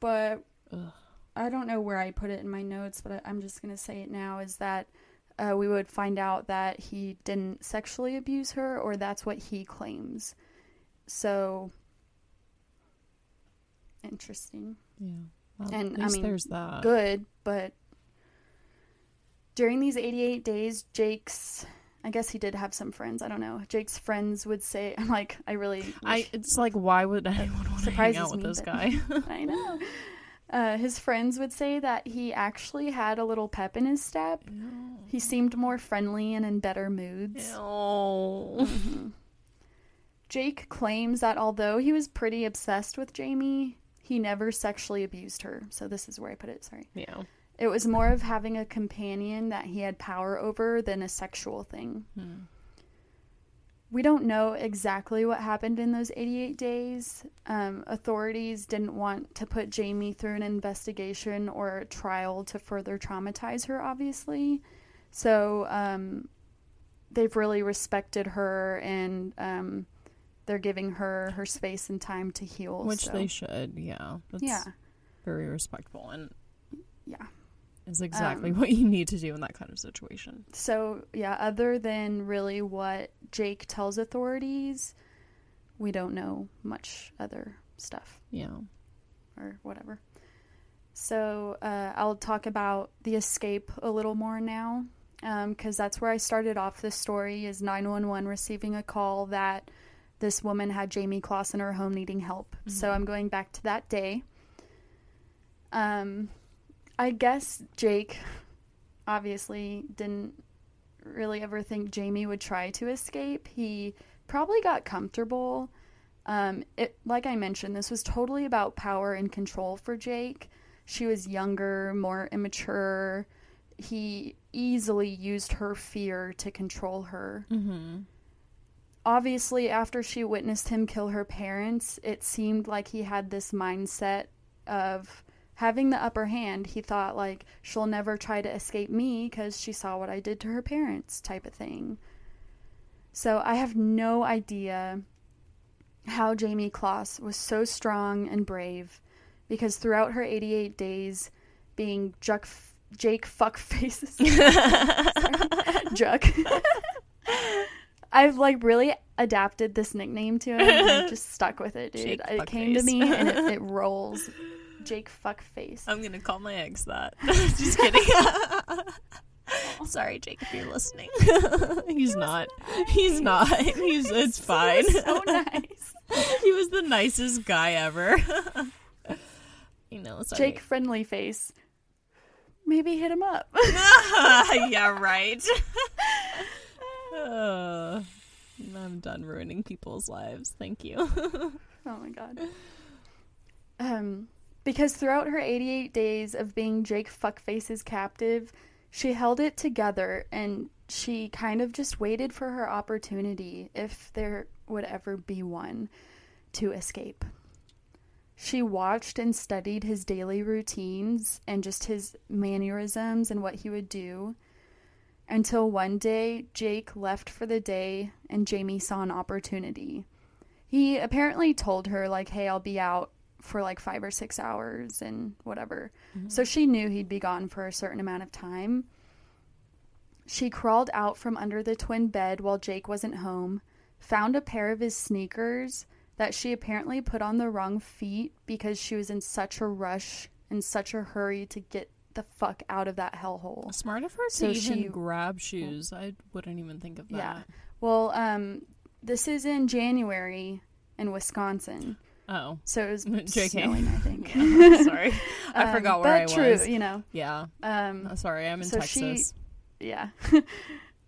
but Ugh. I don't know where I put it in my notes, but I, I'm just going to say it now is that uh, we would find out that he didn't sexually abuse her or that's what he claims. So interesting. Yeah. Well, And, at I mean, there's that. good, but during these 88 days, Jake's I guess he did have some friends. I don't know. Jake's friends would say, "I'm like, I really, I. It's like, why would anyone want to hang out with me, this guy? I know." Uh, his friends would say that he actually had a little pep in his step. He seemed more friendly and in better moods. Ew. Mhm. Jake claims that although he was pretty obsessed with Jayme, he never sexually abused her. So this is where I put it. Sorry. Yeah. It was more of having a companion that he had power over than a sexual thing. Hmm. We don't know exactly what happened in those 88 days. Um, authorities didn't want to put Jayme through an investigation or a trial to further traumatize her, obviously. So um, they've really respected her and um, they're giving her her space and time to heal. Which so- they should, yeah. That's yeah, very respectful and yeah. Is exactly Um, what you need to do in that kind of situation. So, yeah, other than really what Jake tells authorities, we don't know much other stuff Yeah. or whatever. So, uh, I'll talk about the escape a little more now because that's where I started off this story is 911 receiving a call that this woman had Jayme Closs in her home needing help. So, Mhm. I'm going back to that day. Um, I guess Jake obviously didn't really ever think Jayme would try to escape. He probably got comfortable. Um, it, like I mentioned, this was totally about power and control for Jake. She was younger, more immature. He easily used her fear to control her. Mm-hmm. Obviously, after she witnessed him kill her parents, it seemed like he had this mindset of having the upper hand. He thought, like, she'll never try to escape me because she saw what I did to her parents, type of thing. So I have no idea how Jayme Closs was so strong and brave because throughout her 88 days being Juck, Jake Fuckfaces, Juck, I've like really adapted this nickname to him and I've just stuck with it, dude. Jake it came to me and it, it rolls. Jake Fuckface. I'm gonna call my ex that. Just kidding. Sorry, Jake, if you're listening. He's not. He's not. He's. It's fine. so nice. he was the nicest guy ever. you know, sorry. Jake Friendly Face. Maybe hit him up. yeah, right. Uh, I'm done ruining people's lives. Thank you. Oh my god. Um, because throughout her 88 days of being Jake Fuckface's captive, she held it together and she kind of just waited for her opportunity, if there would ever be one, to escape. She watched and studied his daily routines and just his mannerisms and what he would do until one day Jake left for the day and Jayme saw an opportunity. He apparently told her, like, hey, I'll be out for like five or six hours and whatever. So she knew he'd be gone for a certain amount of time. She crawled out from under the twin bed while Jake wasn't home, found a pair of his sneakers that she apparently put on the wrong feet because she was in such a rush and such a hurry to get the fuck out of that hellhole. Smart of her to So even she- grab shoes. I wouldn't even think of that. Yeah. Well, um, this is in January in Wisconsin, Oh, so it was JK. snowing, I think. sorry. I Um, forgot where but I true, you know. Yeah. Um, Uh, sorry, I'm in So she Texas. yeah,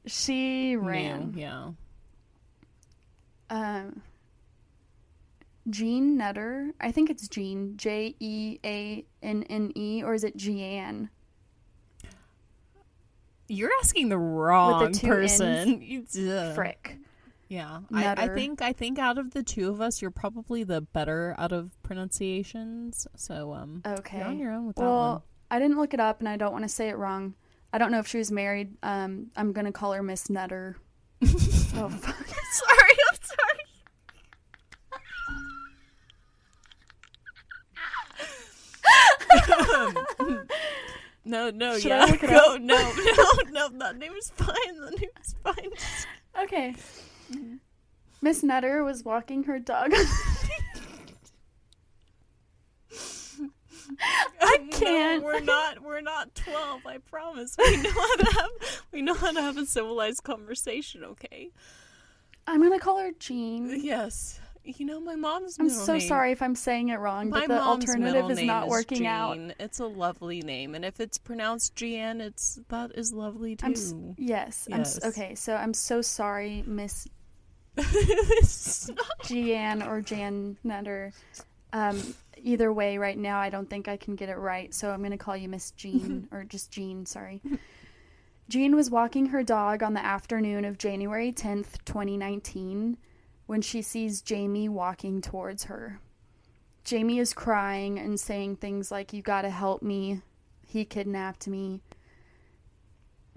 she ran. New, Yeah. Um, Jean Nutter, I think it's Jean, J E A N N E, or is it Jeanne? You're asking the wrong two person. Frick. Yeah, I, I think I think out of the two of us, you're probably the better out of pronunciations. So um, Okay. you're on your own with that one. Well. I didn't look it up, and I don't want to say it wrong. I don't know if she was married. Um, I'm gonna call her Miss Nutter. oh fuck. sorry, I'm sorry. no, no, Should yeah, look it go, up? no, no, no, that name is fine. That name is fine. Okay. Miss Nutter was walking her dog. I can't. No, we're not. We're not twelve. I promise. We know how to have. We know how to have a civilized conversation. Okay. I'm gonna call her Jean. Yes. You know my mom's. I'm so name- sorry if I'm saying it wrong, My but the mom's alternative is not working out. Jean. It's a lovely name, and if it's pronounced Jeanne, it's that is lovely too. I'm s- yes. I'm Yes. okay, so I'm so sorry, Miss Jeanne or Jan Nutter. Um, either way, right now I don't think I can get it right, so I'm gonna call you Miss Jean or just Jean. Sorry. Jean was walking her dog on the afternoon of January 10th, 2019, when she sees Jayme walking towards her. Jayme is crying and saying things like, You gotta help me. He kidnapped me.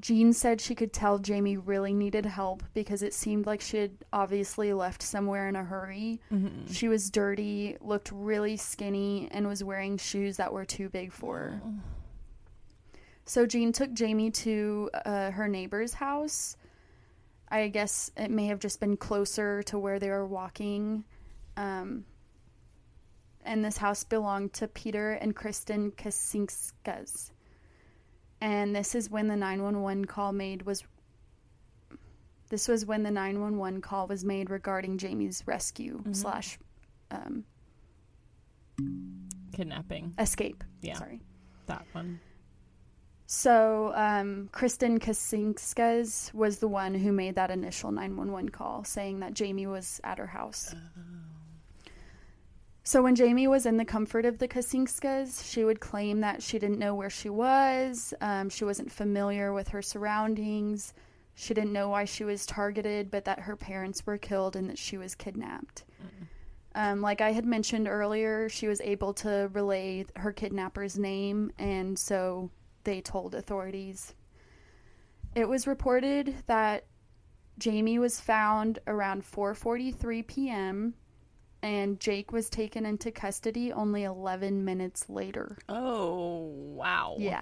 Jean said she could tell Jayme really needed help because it seemed like she had obviously left somewhere in a hurry. Mm-hmm. She was dirty, looked really skinny, and was wearing shoes that were too big for her. So Jean took Jayme to uh, her neighbor's house. I guess it may have just been closer to where they were walking. Um, and this house belonged to Peter and Kristen Kasinskas. And this is when the 911 call made was this was when the 911 call was made regarding Jayme's rescue slash um, Kidnapping. escape. Yeah. Sorry. That one. So, um, Kristen Kasinskas was the one who made that initial 911 call saying that Jayme was at her house. So, when Jayme was in the comfort of the Kasinskas, she would claim that she didn't know where she was, um, she wasn't familiar with her surroundings, she didn't know why she was targeted, but that her parents were killed and that she was kidnapped. Um, like I had mentioned earlier, she was able to relay her kidnapper's name, and so they told authorities. It was reported that Jayme was found around 4:43 p.m. and Jake was taken into custody only 11 minutes later. Oh, wow. Yeah.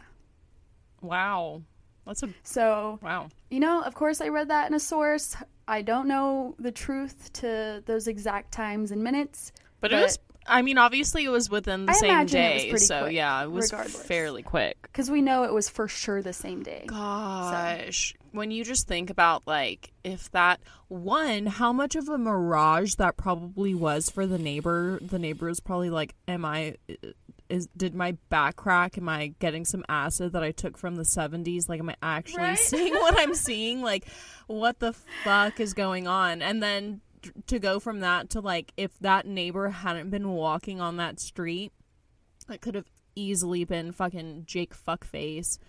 Wow. That's a So, wow. you know, of course I read that in a source. I don't know the truth to those exact times and minutes. But, it was I mean, obviously it was within the I same imagine it was day, so quick, yeah, it was regardless. fairly quick. because we know it was for sure the same day. Gosh, when you just think about like if that one, how much of a mirage that probably was for the neighbor. The neighbor was probably like, "Am I? Is did my back crack? Am I getting some acid that I took from the seventies? Like, am I actually Right. seeing what I'm seeing? Like, what the fuck is going on?" And then to go from that to like, if that neighbor hadn't been walking on that street, it could have easily been fucking Jake Fuckface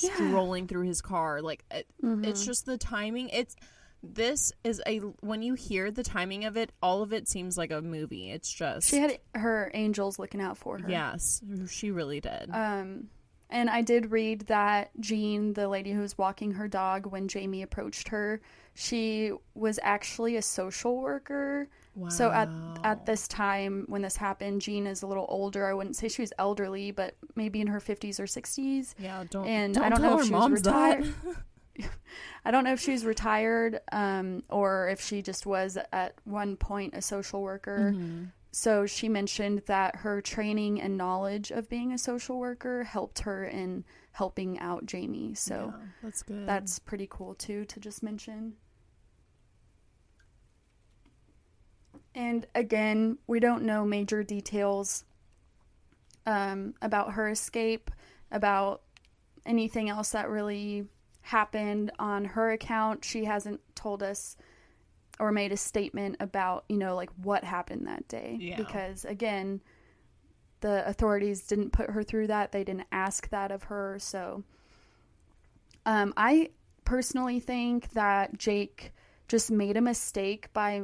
Yeah. strolling through his car. Like it, Mm-hmm. it's just the timing. It's this is a when you hear the timing of it, all of it seems like a movie. It's just She had her angels looking out for her. yes, she really did. Um, and I did read that Jean, the lady who was walking her dog when Jayme approached her, she was actually a social worker. Wow. So at at this time when this happened, Jean is a little older. I wouldn't say she was elderly, but maybe in her fifties or sixties. yeah, don't and don't I don't know if she was retired. I don't know if she's retired um, or if she just was at one point a social worker. Mm-hmm. So she mentioned that her training and knowledge of being a social worker helped her in helping out Jayme. So Yeah, that's good. that's pretty cool too to just mention. And again, we don't know major details um, about her escape, about anything else that really happened on her account. She hasn't told us or made a statement about, you know, like what happened that day. Yeah. Because again, the authorities didn't put her through that. They didn't ask that of her. So um, I personally think that Jake just made a mistake by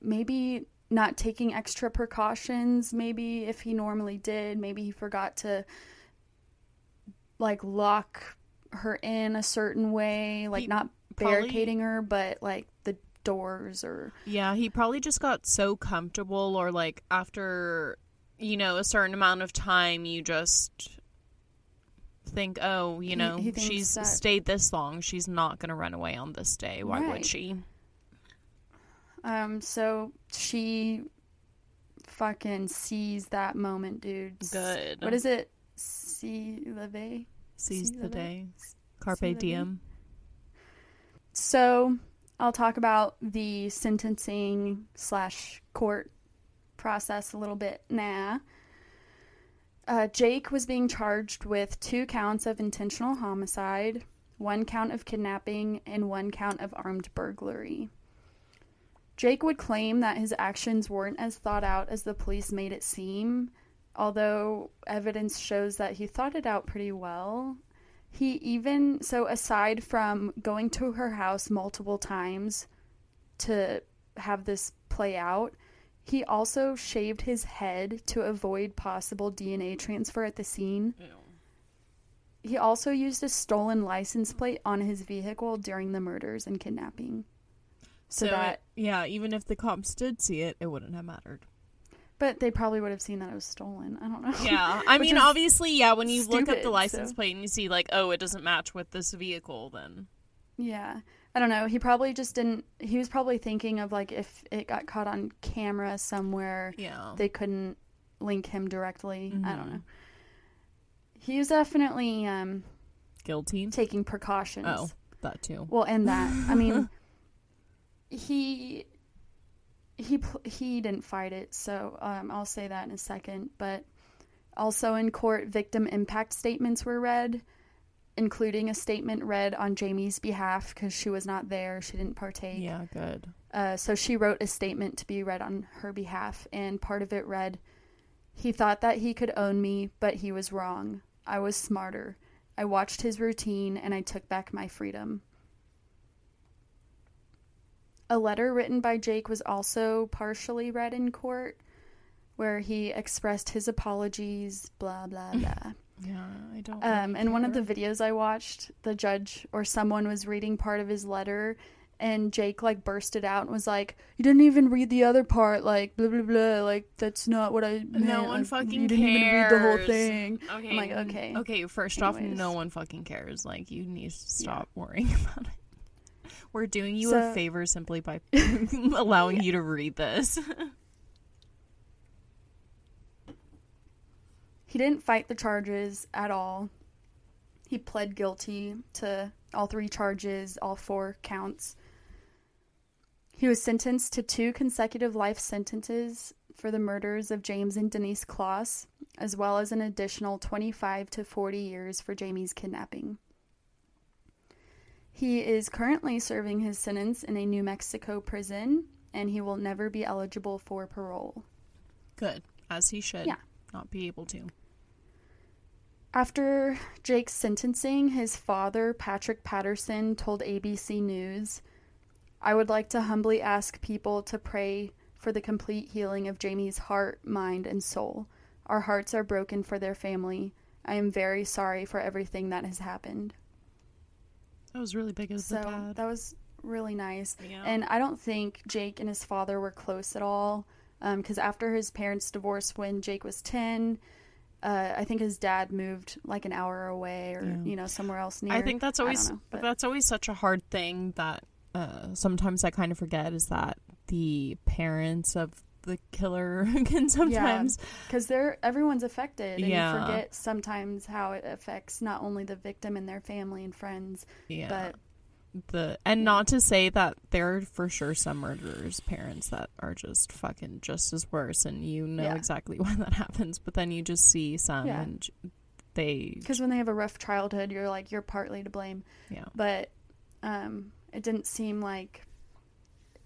maybe not taking extra precautions. Maybe if he normally did, maybe he forgot to like lock her in a certain way, like He not probably- barricading her, but like doors or Yeah, he probably just got so comfortable, or like after, you know, a certain amount of time, you just think, oh, you know, he thinks she's that- stayed this long. She's not going to run away on this day. Why Right. would she? Um, so she fucking sees that moment, dude. Good. What is it? See? Seize the day. Carpe the day? diem. So I'll talk about the sentencing slash court process a little bit now. Uh, Jake was being charged with two counts of intentional homicide, one count of kidnapping, and one count of armed burglary. Jake would claim that his actions weren't as thought out as the police made it seem, although evidence shows that he thought it out pretty well. He even, so aside from going to her house multiple times to have this play out, he also shaved his head to avoid possible DNA transfer at the scene. He also used a stolen license plate on his vehicle during the murders and kidnapping. So, So, that, it- yeah, even if the cops did see it, it wouldn't have mattered. But they probably would have seen that it was stolen. I don't know. Yeah, I mean, obviously, yeah. When you look up the license so- plate and you see like, oh, it doesn't match with this vehicle, then Yeah. I don't know. He probably just didn't. He was probably thinking of like if it got caught on camera somewhere, yeah, they couldn't link him directly. I don't Mhm. know. He was definitely um, guilty. taking precautions. Oh, that too. Well, and that. I mean, he he he didn't fight it, so um, I'll say that in a second. But also in court, victim impact statements were read, including a statement read on Jayme's behalf because she was not there; she didn't partake. Yeah, good. Uh, so she wrote a statement to be read on her behalf, and part of it read, He thought that he could own me, but he was wrong. I was smarter. I watched his routine and I took back my freedom. A letter written by Jake was also partially read in court, where he expressed his apologies, blah, blah, blah. Yeah, I don't. Um, really and one of the videos I watched, the judge or someone was reading part of his letter, and Jake like bursted out and was like, "You didn't even read the other part, like blah blah blah, like that's not what I meant. No one like, fucking You didn't even read the whole thing." Okay. I'm like, okay. Okay, first off, no one fucking cares. Like, you need to stop worrying about it. We're doing you a favor simply by allowing you to read this. He didn't fight the charges at all. He pled guilty to all three charges, all four counts. He was sentenced to two consecutive life sentences for the murders of James and Denise Closs, as well as an additional 25 to 40 years for Jayme's kidnapping. He is currently serving his sentence in a New Mexico prison, and he will never be eligible for parole. Good, as he should. Yeah. Not be able to. After Jake's sentencing, his father, Patrick Patterson, told ABC News, I would like to humbly ask people to pray for the complete healing of Jayme's heart, mind, and soul. Our hearts are broken for their family. I am very sorry for everything that has happened. That was really big as So dad. that was really nice. Yeah. And I don't think Jake and his father were close at all. Because after his parents divorced when Jake was 10, uh, I think his dad moved like an hour away or, Yeah. you know, somewhere else near. I think that's always know, but- that's always such a hard thing that uh, sometimes I kind of forget is that the parents of the killer can sometimes because they're everyone's affected and Yeah. you forget sometimes how it affects not only the victim and their family and friends yeah, but the and not to say that there are for sure some murderers parents that are just fucking just as worse and you know Yeah. exactly why that happens but then you just see some Yeah. and they because when they have a rough childhood you're like you're partly to blame yeah but um it didn't seem like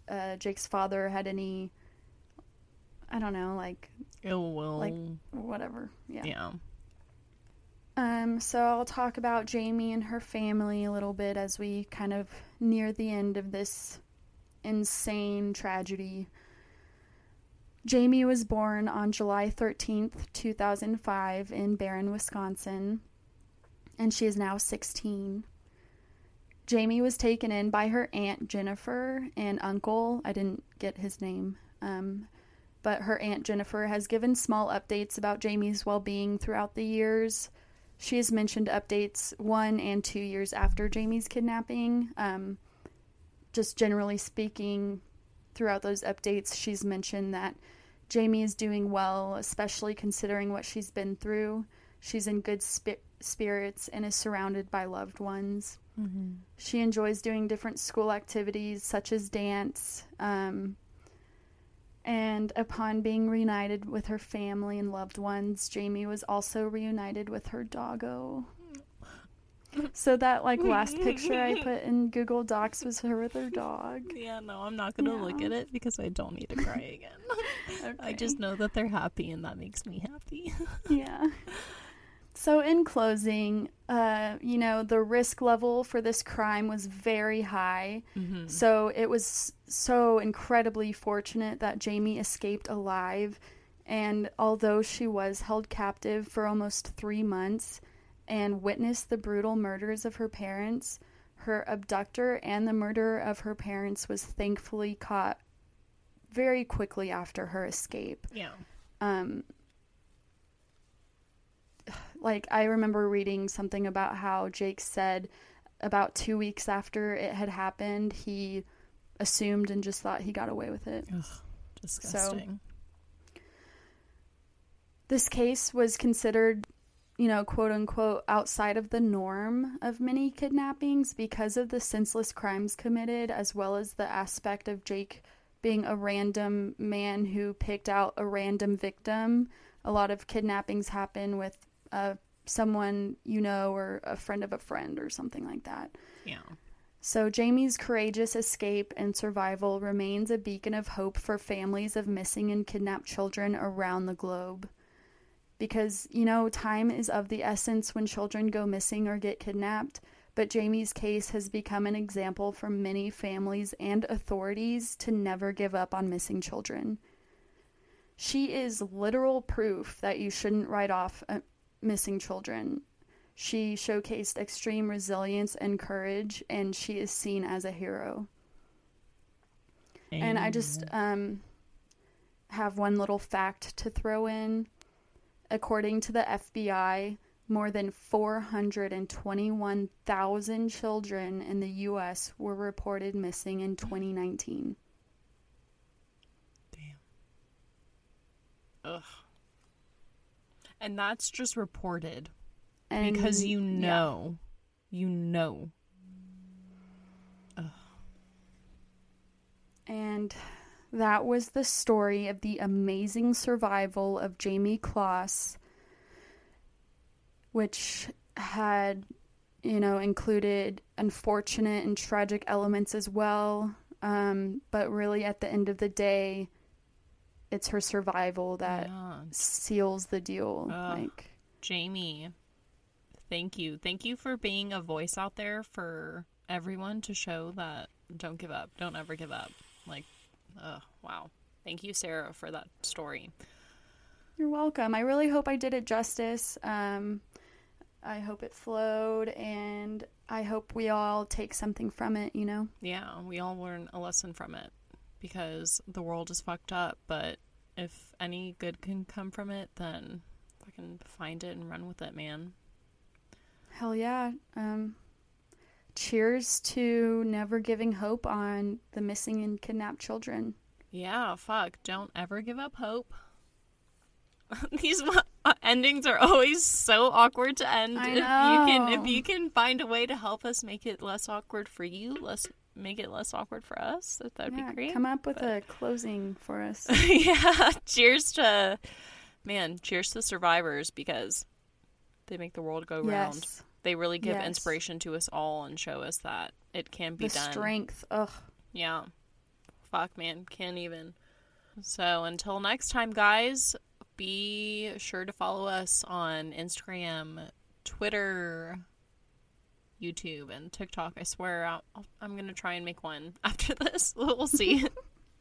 uh jake's father had any i don't know like ill will Like, whatever yeah yeah Um, so I'll talk about Jayme and her family a little bit as we kind of near the end of this insane tragedy. Jayme was born on July 13th, 2005, in Barron, Wisconsin, and she is now 16. Jayme was taken in by her aunt Jennifer and uncle. I didn't get his name. Um, but her aunt Jennifer has given small updates about Jayme's well being throughout the years. She has mentioned updates one and two years after Jayme's kidnapping. Um, just generally speaking, throughout those updates, she's mentioned that Jayme is doing well, especially considering what she's been through. She's in good spi- spirits and is surrounded by loved ones. mm-hmm. She enjoys doing different school activities such as dance. Um, and upon being reunited with her family and loved ones, Jayme was also reunited with her doggo. So that like last picture I put in Google Docs was her with her dog. yeah no i'm not gonna look at it because i don't need to cry again i just know that they're happy and that makes me happy yeah. So, in closing, uh, you know, the risk level for this crime was very high. mm-hmm. So, it was so incredibly fortunate that Jayme escaped alive. And although she was held captive for almost three months and witnessed the brutal murders of her parents, her abductor and the murderer of her parents was thankfully caught very quickly after her escape yeah um like I remember reading something about how Jake said about 2 weeks after it had happened he assumed and just thought he got away with it. Ugh, disgusting This case was considered you know, quote unquote, outside of the norm of many kidnappings because of the senseless crimes committed, as well as the aspect of Jake being a random man who picked out a random victim. A lot of kidnappings happen with uh, someone you know or a friend of a friend or something like that. yeah So, Jayme's courageous escape and survival remains a beacon of hope for families of missing and kidnapped children around the globe. Because, you know, time is of the essence when children go missing or get kidnapped, but Jayme's case has become an example for many families and authorities to never give up on missing children. She is literal proof that you shouldn't write off uh, missing children. She showcased extreme resilience and courage, and she is seen as a hero. And I just um, have one little fact to throw in. According to the FBI, more than 421,000 children in the U.S. were reported missing in 2019. Damn. Ugh. And that's just reported And because you yeah. know, you know. And that was the story of the amazing survival of Jayme Closs, which had, you know, included unfortunate and tragic elements as well. Um, but really, at the end of the day, it's her survival that Yeah. seals the deal. Like, Jayme, thank you. Thank you for being a voice out there for everyone to show that don't give up. Don't ever give up. Like, oh, wow. Thank you, Sara, for that story. You're welcome. I really hope I did it justice. Um, I hope it flowed, and I hope we all take something from it, you know? Yeah, we all learn a lesson from it because the world is fucked up, but if any good can come from it, then fucking find it and run with it, man. Hell yeah. Um, cheers to never giving hope on the missing and kidnapped children. Yeah, fuck. Don't ever give up hope. These uh, endings are always so awkward to end. I If you can if you can find a way to help us make it less awkward for you, let's make it less awkward for us. That would yeah, be great. come up with a closing for us. yeah, cheers to man, cheers to survivors because they make the world go round. They really give Yes. inspiration to us all and show us that it can be The done. strength. Ugh. Yeah. Fuck, man. Can't even. So until next time, guys, be sure to follow us on Instagram, Twitter, YouTube, and TikTok. I swear I'll, I'll, I'm going to try and make one after this. We'll see.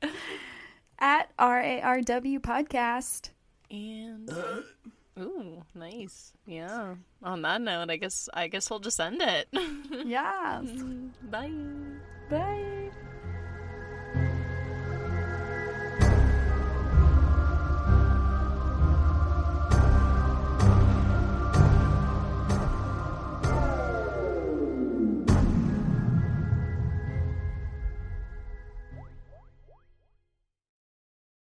At RARW Podcast. and. Uh-huh. Ooh, nice. Yeah. On that note, I guess I guess we'll just end it. yeah. Bye. Bye.